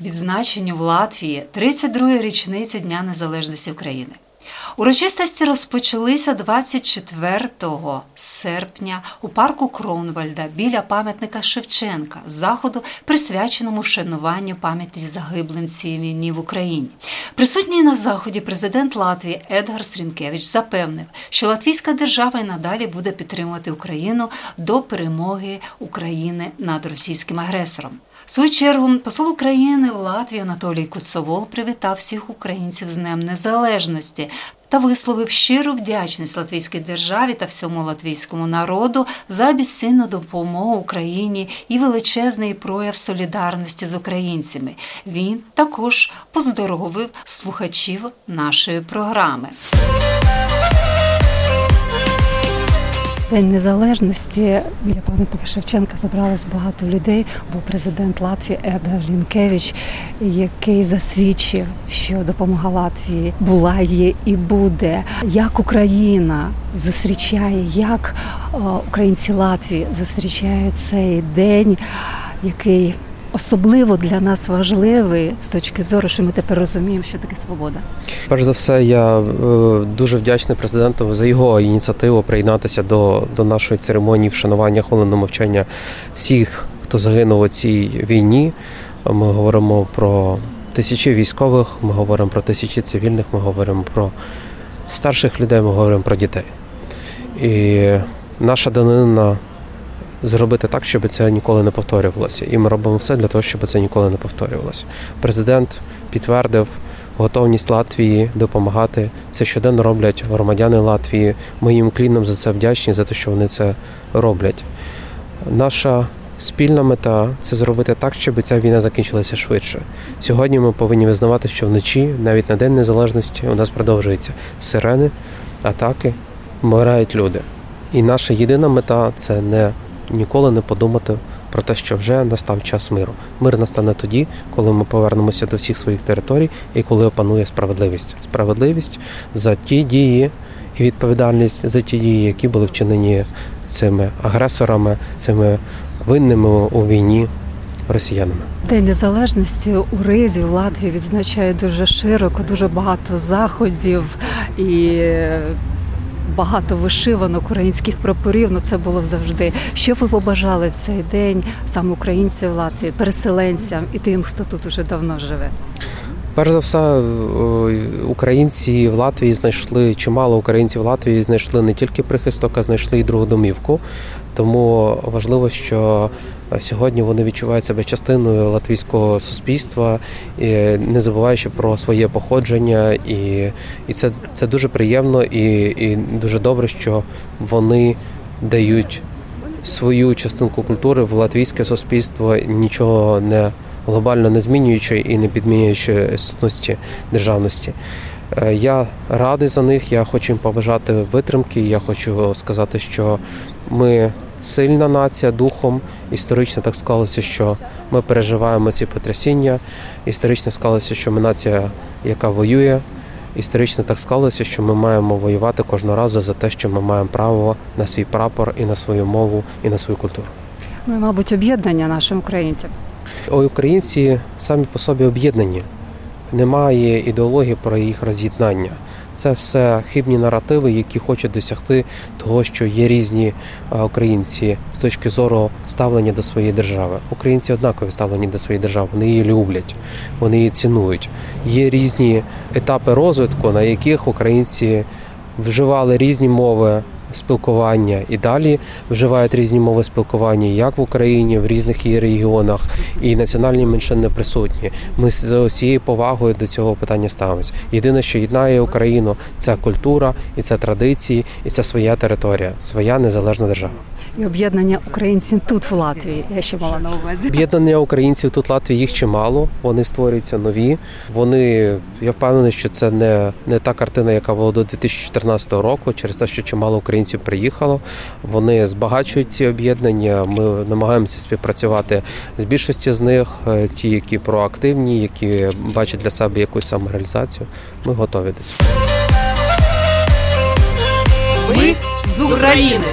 відзначенню в Латвії 32-ї річниці Дня Незалежності України. Урочистості розпочалися 24 серпня у парку Кронвальда біля пам'ятника Шевченка, заходу, присвяченому вшануванню пам'яті загиблим цієї війні в Україні. Присутній на заході президент Латвії Едгар Срінкевич запевнив, що Латвійська держава й надалі буде підтримувати Україну до перемоги України над російським агресором. В свою чергу посол України в Латвії Анатолій Куцовол привітав всіх українців з Днем Незалежності та висловив щиру вдячність Латвійській державі та всьому латвійському народу за безцінну допомогу Україні і величезний прояв солідарності з українцями. Він також поздоровив слухачів нашої програми. День незалежності біля пам'ятника Шевченка забралось багато людей. Був президент Латвії Еда Лінкевич, який засвідчив, що допомога Латвії була, є і буде. Як Україна зустрічає, як українці Латвії зустрічають цей день, який особливо для нас важливий з точки зору, що ми тепер розуміємо, що таке свобода. Перш за все, я е, дуже вдячний президенту за його ініціативу приєднатися до до нашої церемонії вшанування хвилинного мовчання всіх, хто загинув у цій війні. Ми говоримо про тисячі військових, ми говоримо про тисячі цивільних, ми говоримо про старших людей, ми говоримо про дітей. І наша данина зробити так, щоб це ніколи не повторювалося. І ми робимо все для того, щоб це ніколи не повторювалося. Президент підтвердив готовність Латвії допомагати. Це щоденно роблять громадяни Латвії. Ми їм кліном за це вдячні, за те, що вони це роблять. Наша спільна мета це зробити так, щоб ця війна закінчилася швидше. Сьогодні ми повинні визнавати, що вночі, навіть на День Незалежності, у нас продовжуються сирени, атаки, вмирають люди. І наша єдина мета це не ніколи не подумати про те, що вже настав час миру. Мир настане тоді, коли ми повернемося до всіх своїх територій і коли опанує справедливість. Справедливість за ті дії і відповідальність за ті дії, які були вчинені цими агресорами, цими винними у війні. Росіянами День незалежності у Ризі в Латвії відзначають дуже широко, дуже багато заходів і багато вишиванок українських прапорів. Ну це було завжди. Що ви побажали в цей день саме українцям Латвії, переселенцям і тим, хто тут уже давно живе? Перш за все, українці в Латвії знайшли чимало українців в Латвії знайшли не тільки прихисток, а знайшли і другу домівку. Тому важливо, що сьогодні вони відчувають себе частиною латвійського суспільства, не забуваючи про своє походження, і і це це дуже приємно і, і дуже добре, що вони дають свою частинку культури в латвійське суспільство, нічого не глобально не змінюючи і не підмінюючи сутності державності. Е, я радий за них. Я хочу їм побажати витримки. Я хочу сказати, що ми сильна нація духом. Історично так склалося, що ми переживаємо ці потрясіння. Історично склалося, що ми нація, яка воює. Історично так склалося, що ми маємо воювати кожного разу за те, що ми маємо право на свій прапор і на свою мову, і на свою культуру. Ну і, мабуть, об'єднання нашим українцям. Українці самі по собі об'єднані. Немає ідеології про їх роз'єднання. Це все хибні наративи, які хочуть досягти того, що є різні українці з точки зору ставлення до своєї держави. Українці однакові ставлені до своєї держави, вони її люблять, вони її цінують. Є різні етапи розвитку, на яких українці вживали різні мови спілкування і далі вживають різні мови спілкування, як в Україні, в різних її регіонах, і національні меншини присутні. Ми з усією повагою до цього питання ставимося. Єдине, що єднає Україну, це культура, і це традиції, і це своя територія, своя незалежна держава. І об'єднання українців тут в Латвії. Я ще мала на увазі. Об'єднання українців тут в Латвії їх чимало. Вони створюються нові. Вони я впевнений, що це не, не та картина, яка була до 2014 року, через те, що чимало українців українців приїхало. Вони збагачують ці об'єднання. Ми намагаємося співпрацювати з більшості з них, е, ті, які проактивні, які бачать для себе якусь самореалізацію. Ми готові до цього. Ми з України.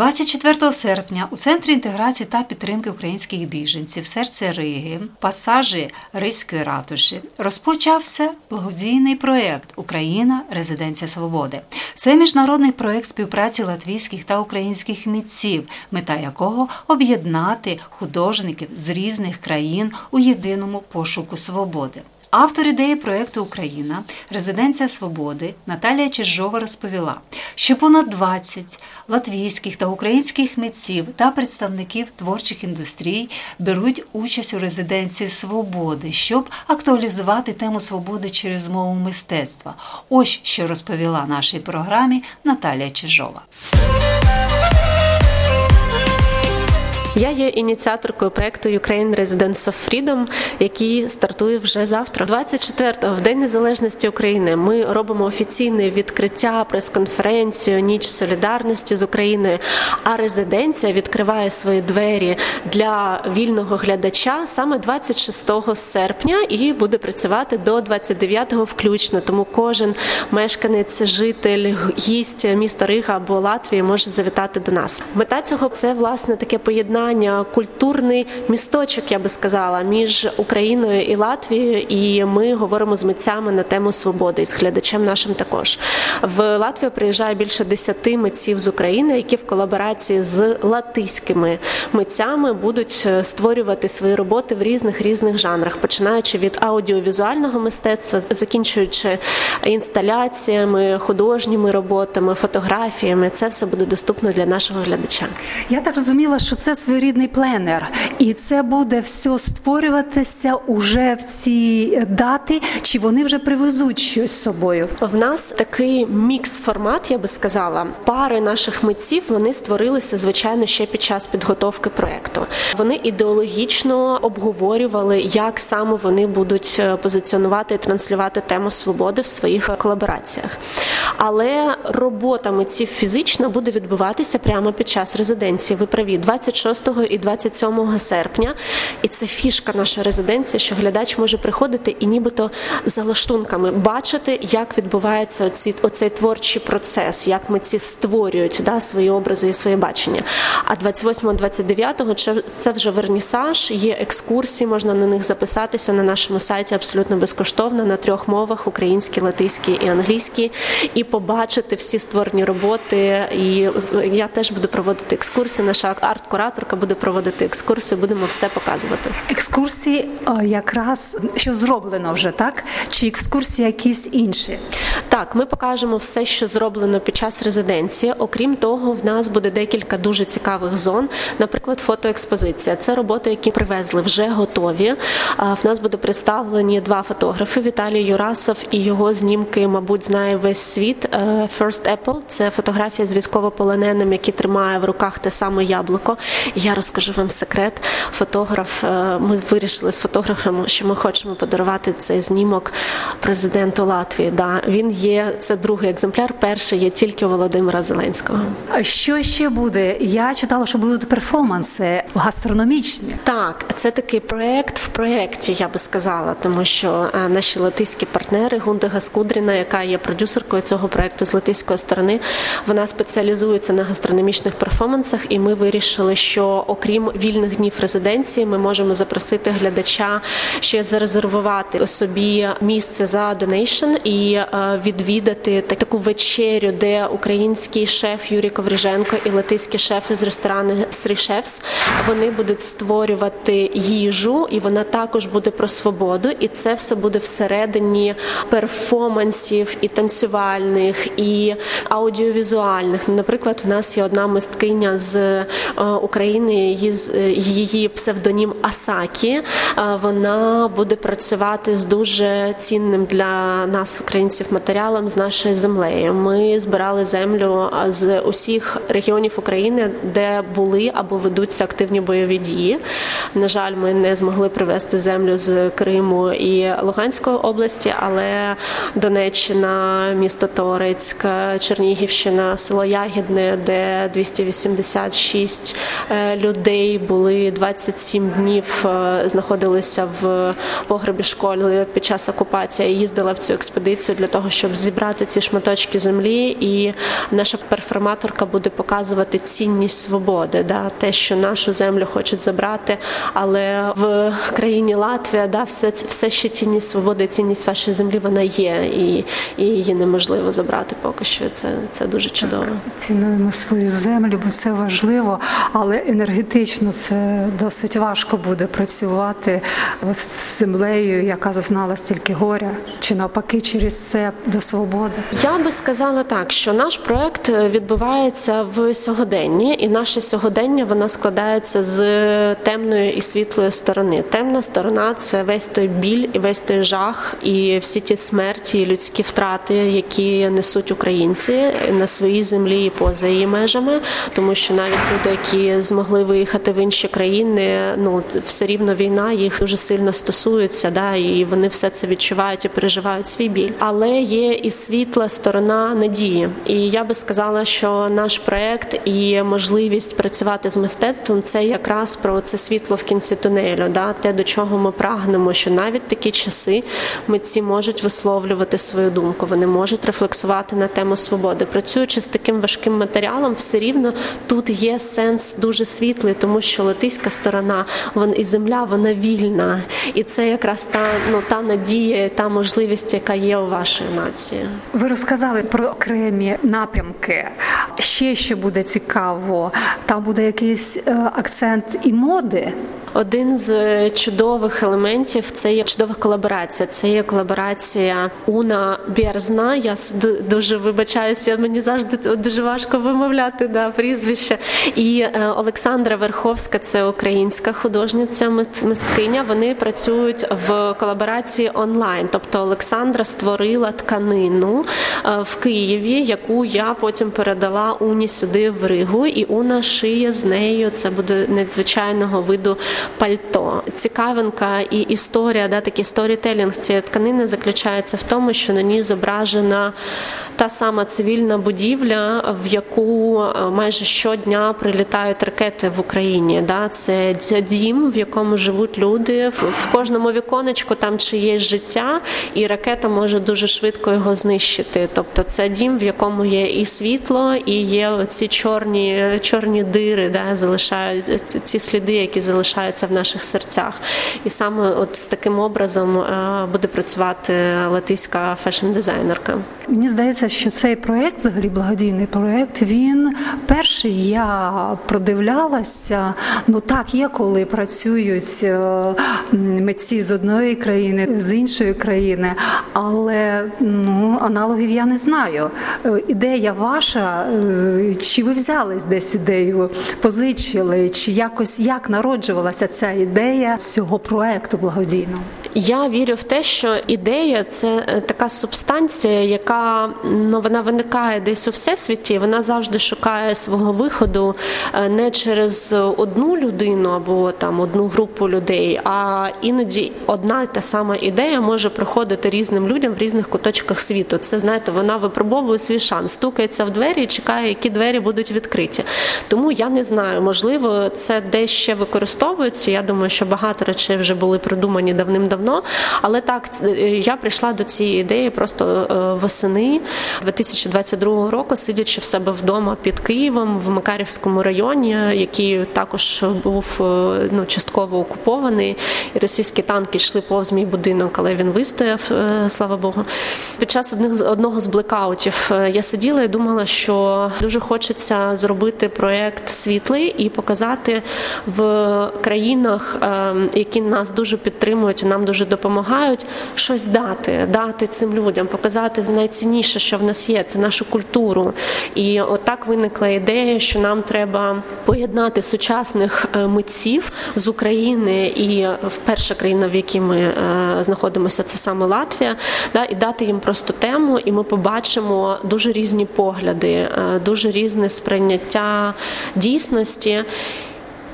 24 серпня у центрі інтеграції та підтримки українських біженців серце Риги, пасажі Ризької ратуші, розпочався благодійний проєкт Україна Резиденція Свободи. Це міжнародний проєкт співпраці латвійських та українських митців, мета якого об'єднати художників з різних країн у єдиному пошуку свободи. Автор ідеї проєкту Україна, Резиденція Свободи Наталія Чижова розповіла, що понад 20 латвійських та українських митців та представників творчих індустрій беруть участь у резиденції свободи, щоб актуалізувати тему свободи через мову мистецтва. Ось що розповіла нашій програмі Наталія Чижова. Я є ініціаторкою проекту Ukraine Residence of Freedom, який стартує вже завтра. 24-го, в День Незалежності України. Ми робимо офіційне відкриття, прес-конференцію, ніч солідарності з Україною. А резиденція відкриває свої двері для вільного глядача саме 26 серпня і буде працювати до 29-го включно. Тому кожен мешканець, житель, гість міста Рига або Латвії може завітати до нас. Мета цього це власне таке поєднання поєднання, культурний місточок, я би сказала, між Україною і Латвією. І ми говоримо з митцями на тему свободи і з глядачем нашим також. В Латвію приїжджає більше десяти митців з України, які в колаборації з латиськими митцями будуть е, створювати свої роботи в різних різних жанрах, починаючи від аудіовізуального мистецтва, закінчуючи інсталяціями, художніми роботами, фотографіями. Це все буде доступно для нашого глядача. Я так розуміла, що це своєрідний пленер, і це буде все створюватися уже в ці дати, чи вони вже привезуть щось з собою? В нас такий мікс-формат, я би сказала. Пари наших митців вони створилися звичайно ще під час підготовки проекту. Вони ідеологічно обговорювали, як саме вони будуть е, позиціонувати і транслювати тему свободи в своїх колабораціях. Але робота митців фізична буде відбуватися прямо під час резиденції. Ви праві 26 і 27 серпня. І це фішка нашої резиденції, що глядач може приходити і нібито за лаштунками бачити, як відбувається оці, оцей творчий процес, як митці створюють да, свої образи і своє бачення. А 28-29 це вже вернісаж, є екскурсії, можна на них записатися на нашому сайті абсолютно безкоштовно на трьох мовах: українській, латиській і англійській, і побачити всі створені роботи. І я теж буду проводити екскурсії. Наша арт-кураторка буде проводити екскурсії. Будемо все показувати. Екскурсії якраз що зроблено вже так, чи екскурсії якісь інші? Так, ми покажемо все, що зроблено під час резиденції. Окрім того, в нас буде декілька дуже цікавих зон. Наприклад, фотоекспозиція. Це роботи, які привезли вже готові. В нас буде представлені два фотографи: Віталій Юрасов і його знімки, мабуть, знає весь світ. Е, First Apple – це фотографія з військовополоненим, який тримає в руках те саме яблуко. Я розкажу вам секрет. Фотограф. Е, ми вирішили з фотографом, що ми хочемо подарувати цей знімок президенту Латвії. Да, він є це другий екземпляр. Перший є тільки у Володимира Зеленського. А що ще буде? Я читала, що будуть перформанси гастрономічні. Так, це такий проект в проєкті, я би сказала, тому що е, наші латиські партнери Гунда Гаскудріна, яка є продюсеркою цього проекту з латиської сторони, вона спеціалізується на гастрономічних перформансах, і ми вирішили, що окрім вільних днів резиденції, ми можемо запросити глядача ще зарезервувати собі місце за donation і е, відвідати таку вечерю, де український шеф Юрій Ковриженко і латиський шеф із ресторану Three Chefs, вони будуть створювати їжу, і вона також буде про свободу. І це все буде всередині перформансів і танцювальних, і аудіовізуальних. Наприклад, в нас є одна мисткиня з е, України, її її псевдонім Асакі. Вона буде працювати з дуже цінним для нас, українців, матеріалом з нашою землею. Ми збирали землю з усіх регіонів України, де були або ведуться активні бойові дії. На жаль, ми не змогли привезти землю з Криму і Луганської області, але Донеччина, місто Торецьк, Чернігівщина, село Ягідне, де 286 е, людей були 27 днів, е, знаходилися в погребі школи під час окупації. Їздила в цю експедицію для того, щоб зібрати ці шматочки землі, і наша перформаторка буде показувати цінність свободи, да, те, що нашу землю хочуть забрати, але в країні Латвія да, все все ще цінність свободи, цінність вашої землі вона є, і і її неможливо забрати поки що. Це це дуже чудово. Так, Цінуємо свою землю, бо це важливо, але енергетично це досить важко буде працювати з землею, яка зазнала стільки горя, чи навпаки, через це до свободи. Я би сказала так, що наш проект відбувається в сьогоденні, і наше сьогодення вона складається з темної і світлої сторони. Темна сторона це весь той біль і весь той жах, і всі ті смерті, і людські втрати, які несуть українці на своїй землі і поза її межами, тому що навіть люди, які змогли виїхати в інші країни, ну все рівно війна їх дуже сильно стосується, да і вони все це відчувають і переживають свій біль. Але є і світла сторона надії. І я би сказала, що наш проект і можливість працювати з мистецтвом це якраз про це світло в кінці тунелю, да, те, до чого ми прагнемо, що навіть такі часи митці можуть висловлювати свою думку, вони можуть рефлексувати на тему свободи. Працюючи з таким важким матеріалом, все рівно тут є сенс дуже світлий, тому що латиська сторона, вон і земля, вона вільна, і це якраз та ну та надія, та можливість, яка є у вашої нації. Ви розказали про окремі напрямки. Ще що буде цікаво, там буде якийсь е, акцент і моди. Один з чудових елементів це є чудова колаборація. Це є колаборація Уна Берзна. Я дуже вибачаюся. Мені завжди дуже важко вимовляти да, прізвище. І е, Олександра Верховська, це українська художниця, мисткиня. Вони працюють в колаборації онлайн. Тобто Олександра створила тканину е, в Києві, яку я потім передала Уні сюди в Ригу, і Уна шиє з нею. Це буде надзвичайного виду пальто. Цікавинка і історія, да, такий сторітелінг цієї тканини заключається в тому, що на ній зображена та сама цивільна будівля, в яку е, майже щодня прилітають ракети в Україні. Да? Це дім, в якому живуть люди. В кожному віконечку там чиєсь життя, і ракета може дуже швидко його знищити. Тобто це дім, в якому є і світло, і є ці чорні чорні дири, да, залишають ці сліди, які залишаються в наших серцях. І саме от з таким образом е, буде працювати латиська фешн-дизайнерка. Мені здається, що цей проект, взагалі благодійний проект, він перший я продивлялася. Ну так є, коли працюють е, митці з одної країни, з іншої країни, але ну аналогів я не знаю. Е, ідея ваша, чи ви взялись десь ідею, позичили, чи якось як народжувалася ця ідея цього проекту благодійного? Я вірю в те, що ідея це така субстанція, яка ну вона виникає десь у всесвіті, вона завжди шукає свого виходу е, не через одну людину або там одну групу людей, а іноді одна та сама ідея може проходити різним людям в різних куточках світу. Це знаєте, вона випробовує свій шанс, стукається в двері і чекає, які двері будуть відкриті. Тому я не знаю, можливо, це десь ще використовується. Я думаю, що багато речей вже були придумані давним-давно давно. Але так, я прийшла до цієї ідеї просто восени 2022 року, сидячи в себе вдома під Києвом в Макарівському районі, який також був ну частково окупований, і російські танки йшли повз мій будинок, але він вистояв, слава Богу. Під час одного з блекаутів я сиділа і думала, що дуже хочеться зробити проект світлий і показати в країнах, ем, які нас дуже підтримують, нам дуже допомагають, щось дати, дати цим людям, показати найцінніше, що в нас є, це нашу культуру. І отак виникла ідея, що нам треба поєднати сучасних е, митців з України і перша країна, в якій ми е, знаходимося, це саме Латвія, да, і дати їм просто тему, і ми побачимо дуже різні погляди, е, дуже різне сприйняття дійсності.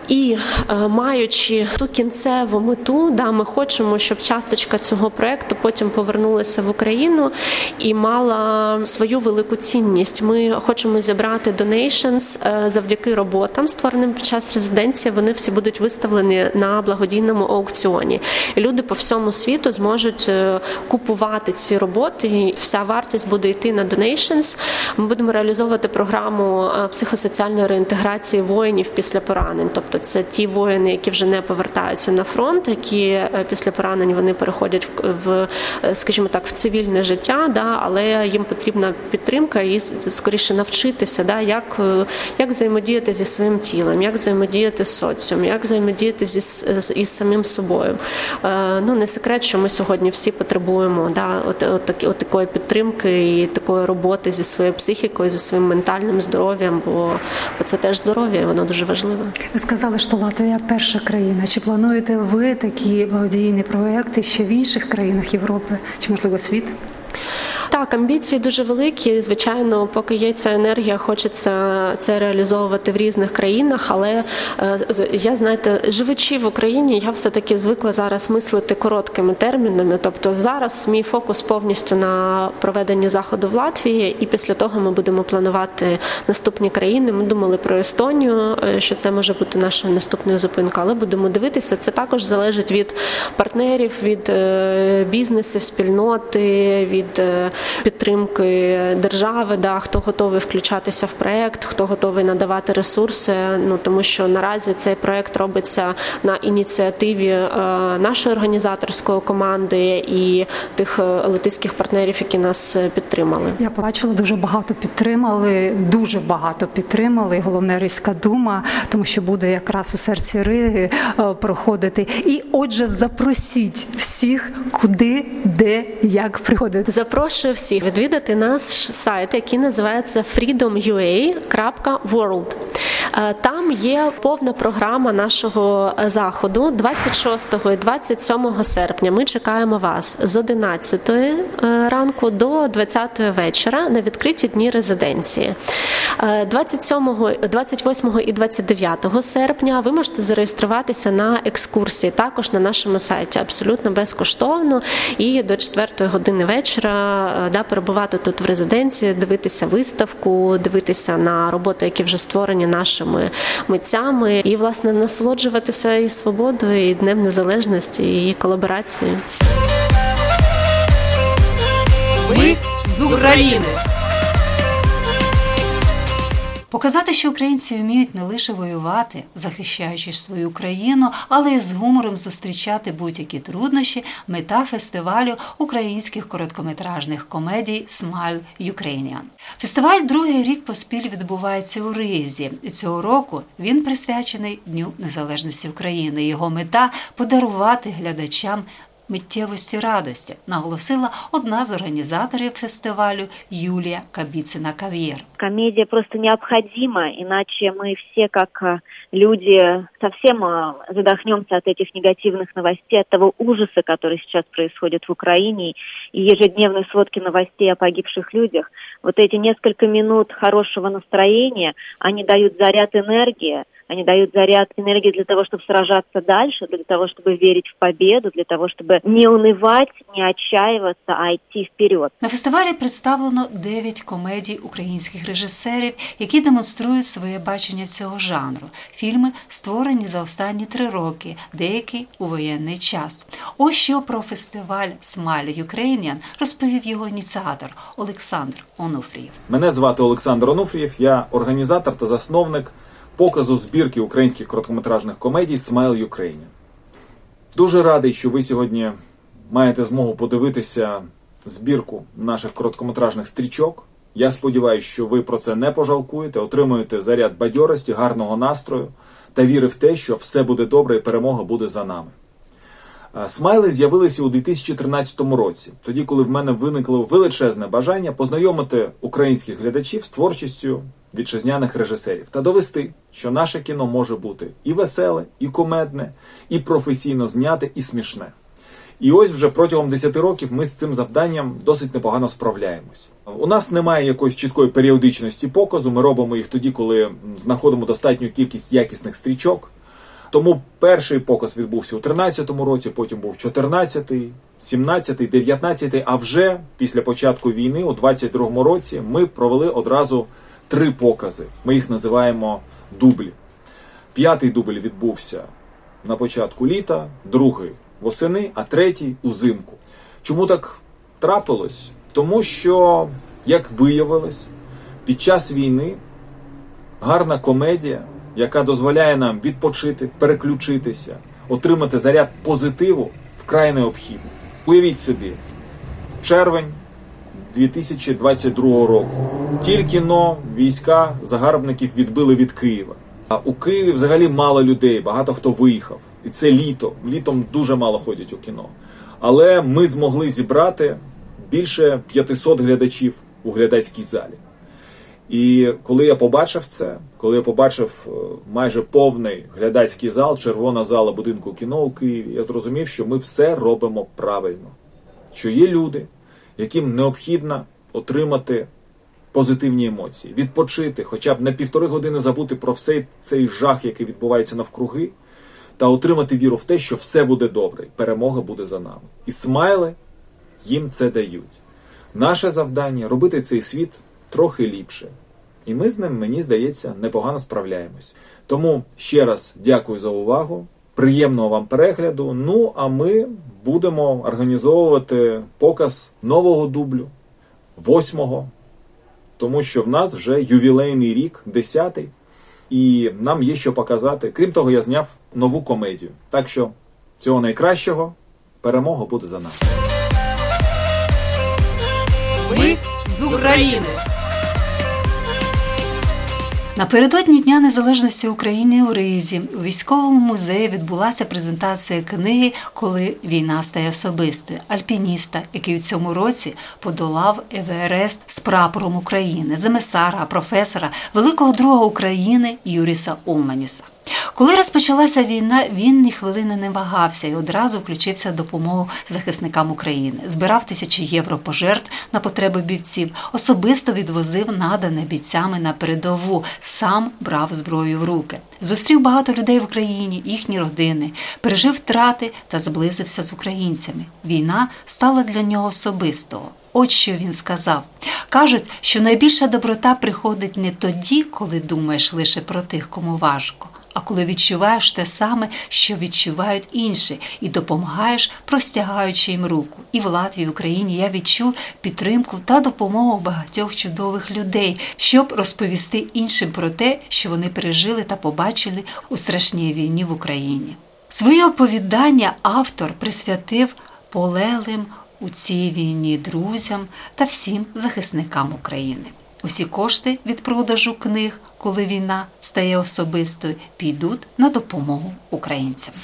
І е, маючи ту кінцеву мету, да, ми хочемо, щоб часточка цього проекту потім повернулася в Україну і мала свою велику цінність. Ми хочемо зібрати е, завдяки роботам, створеним під час резиденції. Вони всі будуть виставлені на благодійному аукціоні. Люди по всьому світу зможуть е, купувати ці роботи. і Вся вартість буде йти на donations. Ми будемо реалізовувати програму психосоціальної реінтеграції воїнів після поранень, тобто. Тобто це ті воїни, які вже не повертаються на фронт, які е, після поранень вони переходять в, е, скажімо так, в цивільне життя, да, але їм потрібна підтримка і скоріше навчитися, да, як е, як взаємодіяти зі своїм тілом, як взаємодіяти з соціумом, як взаємодіяти зі із самим собою. Ну не секрет, що ми сьогодні всі потребуємо да, от, от, от, от такої підтримки і такої роботи зі своєю психікою, зі своїм ментальним здоров'ям, бо, бо це теж здоров'я, і воно дуже важливе. Ви сказали, сказали, що Латвія перша країна. Чи плануєте ви такі благодійні проекти ще в інших країнах Європи чи можливо світ? Так, амбіції дуже великі. Звичайно, поки є ця енергія, хочеться це реалізовувати в різних країнах. Але е, я знаєте, живучи в Україні, я все таки звикла зараз мислити короткими термінами. Тобто, зараз мій фокус повністю на проведенні заходу в Латвії, і після того ми будемо планувати наступні країни. Ми думали про Естонію, е, що це може бути наша наступна зупинка, але будемо дивитися. Це також залежить від партнерів, від е, бізнесів, спільноти, від підтримки держави, да, хто готовий включатися в проект, хто готовий надавати ресурси. Ну тому що наразі цей проект робиться на ініціативі е, нашої організаторської команди і тих е, партнерів, які нас підтримали. Я побачила дуже багато підтримали, дуже багато підтримали. Головне Ризька дума, тому що буде якраз у серці Риги е, проходити. І отже, запросіть всіх, куди, де, як приходити. Запрошую всіх відвідати наш сайт, який називається freedomua.world. Е, там є повна програма нашого заходу 26 і 27 серпня. Ми чекаємо вас з 11 е, ранку до 20 вечора на відкриті дні резиденції. 27, е, 28 і 29 серпня ви можете зареєструватися на екскурсії також на нашому сайті абсолютно безкоштовно і до 4 години вечора да, перебувати тут в резиденції, дивитися виставку, дивитися на роботи, які вже створені нашими митцями, і власне насолоджуватися і свободою, і днем незалежності, і колаборацією. Ми з України. Показати, що українці вміють не лише воювати, захищаючи свою країну, але й з гумором зустрічати будь-які труднощі, мета фестивалю українських короткометражних комедій Смайл Ukrainian. Фестиваль другий рік поспіль відбувається у Ризі. Цього року він присвячений Дню Незалежності України. Його мета подарувати глядачам миттєвості радості, наголосила одна з організаторів фестивалю Юлія Кабіцина Кав'єр. Комедия просто необходима, иначе мы все как э, люди совсем э, задохнемся от этих негативных новостей, от того ужаса, который сейчас происходит в Украине, и ежедневные сводки новостей о погибших людях. Вот эти несколько минут хорошего настроения, они дают заряд энергии, они дают заряд энергии для того, чтобы сражаться дальше, для того, чтобы верить в победу, для того, чтобы не унывать, не отчаиваться, а йти вперед. На фестивалі представлено 9 комедій українських режисерів, які демонструють своє бачення цього жанру. Фільми створені за останні три роки, деякі у воєнний час. Ось що про фестиваль Smile Ukrainian розповів його ініціатор Олександр Онуфрієв. Мене звати Олександр Онуфрієв, я організатор та засновник показу збірки українських короткометражних комедій Smile Ukrainian. Дуже радий, що ви сьогодні маєте змогу подивитися збірку наших короткометражних стрічок. Я сподіваюся, що ви про це не пожалкуєте, отримуєте заряд бадьорості, гарного настрою та віри в те, що все буде добре і перемога буде за нами. Смайли з'явилися у 2013 році, тоді, коли в мене виникло величезне бажання познайомити українських глядачів з творчістю вітчизняних режисерів та довести, що наше кіно може бути і веселе, і кумедне, і професійно зняте, і смішне. І ось вже протягом 10 років ми з цим завданням досить непогано справляємось. У нас немає якоїсь чіткої періодичності показу. Ми робимо їх тоді, коли знаходимо достатню кількість якісних стрічок. Тому перший показ відбувся у 13-му році, потім був 14-й, 17-й, 19-й, а вже після початку війни, у 22-му році, ми провели одразу три покази. Ми їх називаємо дублі. П'ятий дубль відбувся на початку літа, другий восени, а третій узимку. Чому так трапилось? Тому що, як виявилось, під час війни гарна комедія, яка дозволяє нам відпочити, переключитися, отримати заряд позитиву, вкрай необхідна. Уявіть собі, червень 2022 року. Тільки но війська загарбників відбили від Києва. А у Києві взагалі мало людей, багато хто виїхав. І це літо. Літом дуже мало ходять у кіно. Але ми змогли зібрати більше 500 глядачів у глядацькій залі. І коли я побачив це, коли я побачив е, майже повний глядацький зал, червона зала будинку кіно у Києві, я зрозумів, що ми все робимо правильно. Що є люди, яким необхідно отримати позитивні емоції, відпочити, хоча б на півтори години забути про все цей жах, який відбувається навкруги, та отримати віру в те, що все буде добре, перемога буде за нами. І смайли їм це дають. Наше завдання робити цей світ трохи ліпше. І ми з ним, мені здається, непогано справляємось. Тому ще раз дякую за увагу. Приємного вам перегляду. Ну а ми будемо організовувати показ нового дублю, восьмого, тому що в нас вже ювілейний рік, десятий, і нам є що показати. Крім того, я зняв нову комедію. Так що всього найкращого, перемога буде за нами. Ми з України. Напередодні Дня Незалежності України у Ризі у військовому музеї відбулася презентація книги Коли війна стає особистою альпініста, який у цьому році подолав Еверест з прапором України, земесара, професора, великого друга України Юріса Улманіса. Коли розпочалася війна, він ні хвилини не вагався і одразу включився в допомогу захисникам України, збирав тисячі євро пожертв на потреби бійців, особисто відвозив надане бійцями на передову, сам брав зброю в руки. Зустрів багато людей в Україні, їхні родини, пережив втрати та зблизився з українцями. Війна стала для нього особистого. От що він сказав. Кажуть, що найбільша доброта приходить не тоді, коли думаєш лише про тих, кому важко, а коли відчуваєш те саме, що відчувають інші, і допомагаєш, простягаючи їм руку. І в Латвії, в Україні я відчув підтримку та допомогу багатьох чудових людей, щоб розповісти іншим про те, що вони пережили та побачили у страшній війні в Україні. Своє оповідання автор присвятив полеглим у цій війні друзям та всім захисникам України. Усі кошти від продажу книг, коли війна стає особистою, підуть на допомогу українцям.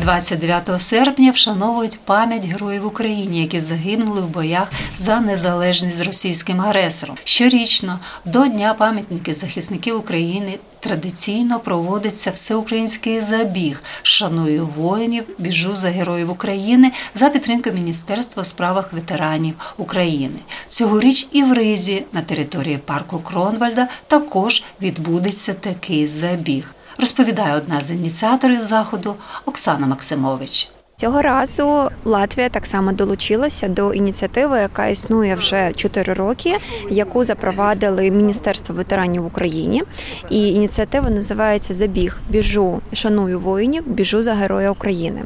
29 серпня вшановують пам'ять героїв України, які загинули в боях за незалежність з російським агресором. Щорічно до Дня пам'ятники захисників України традиційно проводиться всеукраїнський забіг Шаную воїнів, біжу за героїв України за підтримки Міністерства у справах ветеранів України. Цьогоріч і в Ризі на території парку Кронвальда також відбудеться такий забіг. Розповідає одна з ініціаторів заходу Оксана Максимович. Цього разу Латвія так само долучилася до ініціативи, яка існує вже 4 роки, яку запровадили Міністерство ветеранів в Україні. І ініціатива називається Забіг біжу, шаную воїнів, біжу за героя України.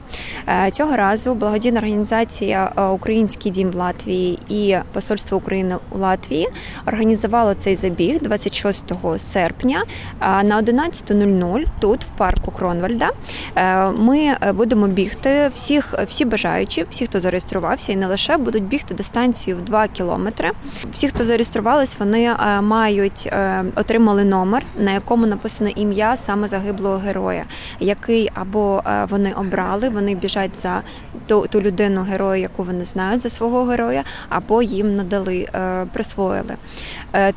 Е, цього разу благодійна організація е, Український дім в Латвії і Посольство України у Латвії організувало цей забіг 26 серпня е, на 11.00 тут, в парку Кронвальда. Ми будемо бігти всіх, всі бажаючі, всі, хто зареєструвався, і не лише будуть бігти дистанцію в 2 кілометри. Всі, хто зареєструвались, вони е, мають е, отримали номер, на якому написано ім'я саме загиблого героя, який або е, вони обрали, вони біжать за ту, ту людину героя, яку вони знають за свого героя, або їм надали, присвоїли.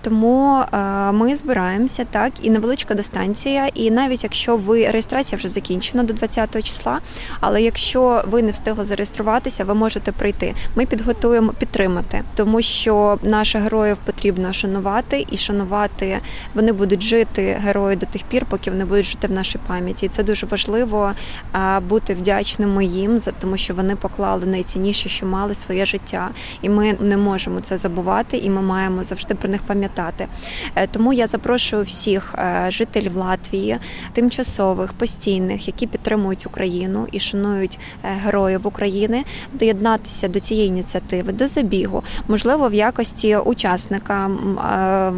Тому ми збираємося так, і невеличка дистанція. І навіть якщо ви реєстрація вже закінчена до 20 числа, але якщо ви не встигли зареєструватися, ви можете прийти. Ми підготуємо підтримати, тому що наших героїв потрібно шанувати і шанувати. Вони будуть жити герої до тих пір, поки вони будуть жити в нашій пам'яті. І Це дуже важливо бути вдячними їм за тому, що вони поклали найцінніше, що мали своє життя, і ми не можемо це забувати, і ми маємо завжди про них пам'ятати. Е, тому я запрошую всіх е, жителів Латвії, тимчасових, постійних, які підтримують Україну і шанують Е, героїв України доєднатися до цієї ініціативи, до забігу, можливо, в якості учасника,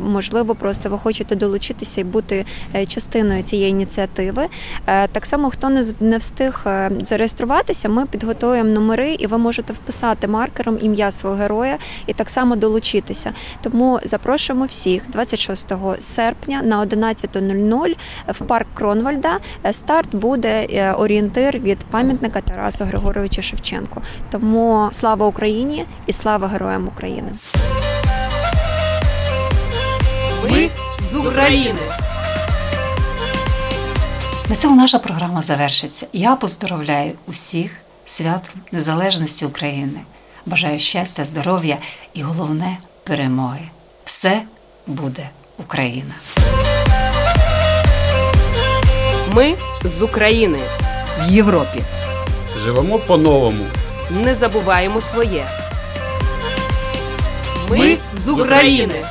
можливо, просто ви хочете долучитися і бути е, частиною цієї ініціативи. Е, так само, хто не встиг зареєструватися, ми підготуємо номери, і ви можете вписати маркером ім'я свого героя і так само долучитися. Тому запрошуємо всіх 26 серпня на 11.00 в парк Кронвальда. Старт буде орієнтир від пам'ятника Тараса. Тарасу Григоровича Шевченко. Тому слава Україні і слава героям України. Ми з України. На цьому наша програма завершиться. Я поздоровляю усіх свят Незалежності України. Бажаю щастя, здоров'я і головне перемоги. Все буде Україна. Ми з України в Європі. Живемо по-новому. Не забуваємо своє. Ми з України.